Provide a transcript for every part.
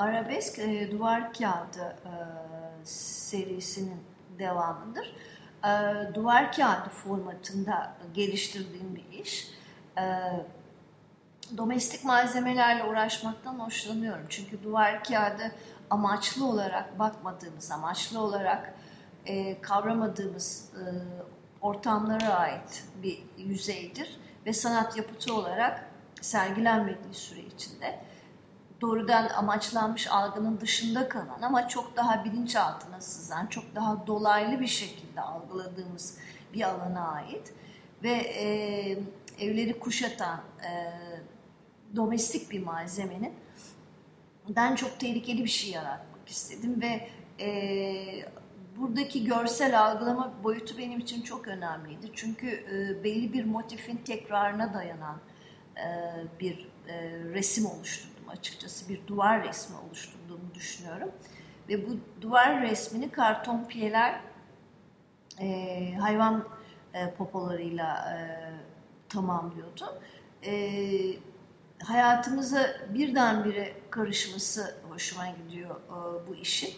arabesk e, duvar kağıdı e, serisinin devamıdır. E, duvar kağıdı formatında geliştirdiğim bir iş. E, domestik malzemelerle uğraşmaktan hoşlanıyorum. Çünkü duvar kağıdı amaçlı olarak bakmadığımız, amaçlı olarak e, kavramadığımız e, ortamlara ait bir yüzeydir. Ve sanat yapıtı olarak sergilenmediği süre içinde doğrudan amaçlanmış algının dışında kalan ama çok daha bilinçaltına sızan, çok daha dolaylı bir şekilde algıladığımız bir alana ait ve e, evleri kuşatan e, domestik bir malzemenin ben çok tehlikeli bir şey yaratmak istedim ve e, buradaki görsel algılama boyutu benim için çok önemliydi. Çünkü e, belli bir motifin tekrarına dayanan e, bir e, resim oluşturdum açıkçası. Bir duvar resmi oluşturduğumu düşünüyorum. Ve bu duvar resmini karton piyeler e, hayvan e, popolarıyla e, tamamlıyordu. E, hayatımıza birdenbire karışması hoşuma gidiyor e, bu işin.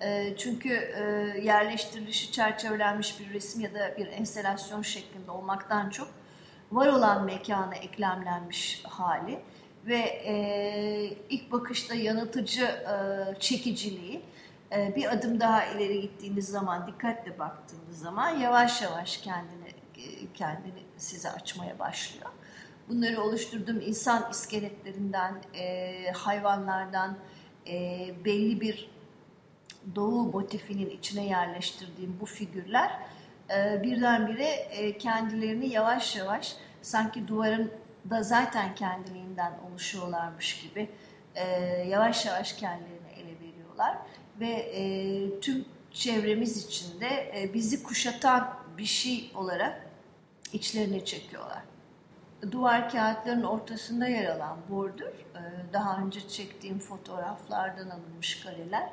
E, çünkü e, yerleştirilişi çerçevelenmiş bir resim ya da bir enstelasyon şeklinde olmaktan çok var olan mekana eklemlenmiş hali ve e, ilk bakışta yanıltıcı e, çekiciliği e, bir adım daha ileri gittiğiniz zaman dikkatle baktığınız zaman yavaş yavaş kendini e, kendini size açmaya başlıyor. Bunları oluşturduğum insan iskeletlerinden, e, hayvanlardan e, belli bir doğu motifinin içine yerleştirdiğim bu figürler e, birdenbire e, kendilerini yavaş yavaş sanki duvarın da zaten kendiliğinden oluşuyorlarmış gibi e, yavaş yavaş kendilerini ele veriyorlar ve e, tüm çevremiz içinde e, bizi kuşatan bir şey olarak içlerine çekiyorlar. Duvar kağıtlarının ortasında yer alan bordür, e, daha önce çektiğim fotoğraflardan alınmış kareler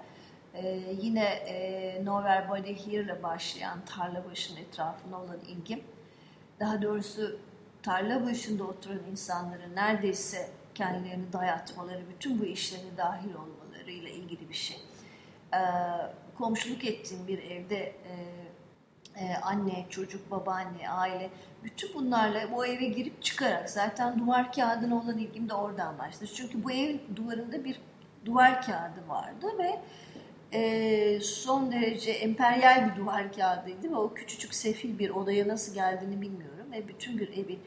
ee, yine e, Nowhere Body Here ile başlayan tarla başının etrafına olan ilgim, daha doğrusu tarla başında oturan insanların neredeyse kendilerini dayatmaları, bütün bu işlere dahil olmalarıyla ilgili bir şey. Ee, komşuluk ettiğim bir evde e, e, anne, çocuk, babaanne, aile, bütün bunlarla bu eve girip çıkarak zaten duvar kağıdına olan ilgim de oradan başladı. Çünkü bu ev duvarında bir duvar kağıdı vardı ve e, son derece emperyal bir duvar kağıdıydı ve o küçücük sefil bir odaya nasıl geldiğini bilmiyorum ve bütün bir evi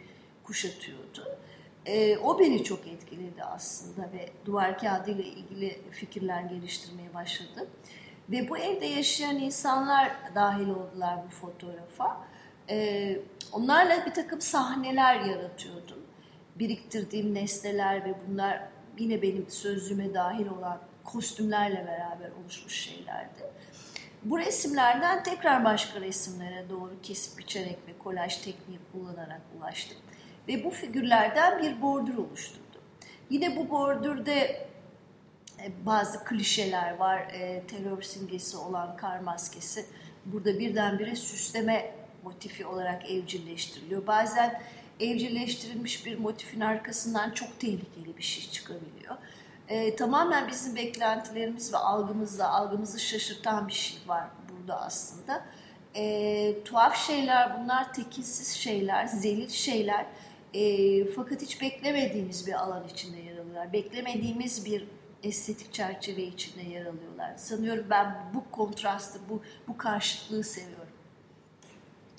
kuşatıyordu. E, o beni çok etkiledi aslında ve duvar kağıdı ile ilgili fikirler geliştirmeye başladım. Ve bu evde yaşayan insanlar dahil oldular bu fotoğrafa. E, onlarla bir takım sahneler yaratıyordum. Biriktirdiğim nesneler ve bunlar yine benim sözlüğüme dahil olan kostümlerle beraber oluşmuş şeylerdi. Bu resimlerden tekrar başka resimlere doğru kesip biçerek ve kolaj tekniği kullanarak ulaştım. Ve bu figürlerden bir bordür oluşturdum. Yine bu bordürde e, bazı klişeler var. E, terör simgesi olan kar maskesi burada birdenbire süsleme motifi olarak evcilleştiriliyor. Bazen evcilleştirilmiş bir motifin arkasından çok tehlikeli bir şey çıkabiliyor e, tamamen bizim beklentilerimiz ve algımızla algımızı şaşırtan bir şey var burada aslında. E, tuhaf şeyler bunlar, tekilsiz şeyler, zelil şeyler. E, fakat hiç beklemediğimiz bir alan içinde yer alıyorlar. Beklemediğimiz bir estetik çerçeve içinde yer alıyorlar. Sanıyorum ben bu kontrastı, bu, bu karşıtlığı seviyorum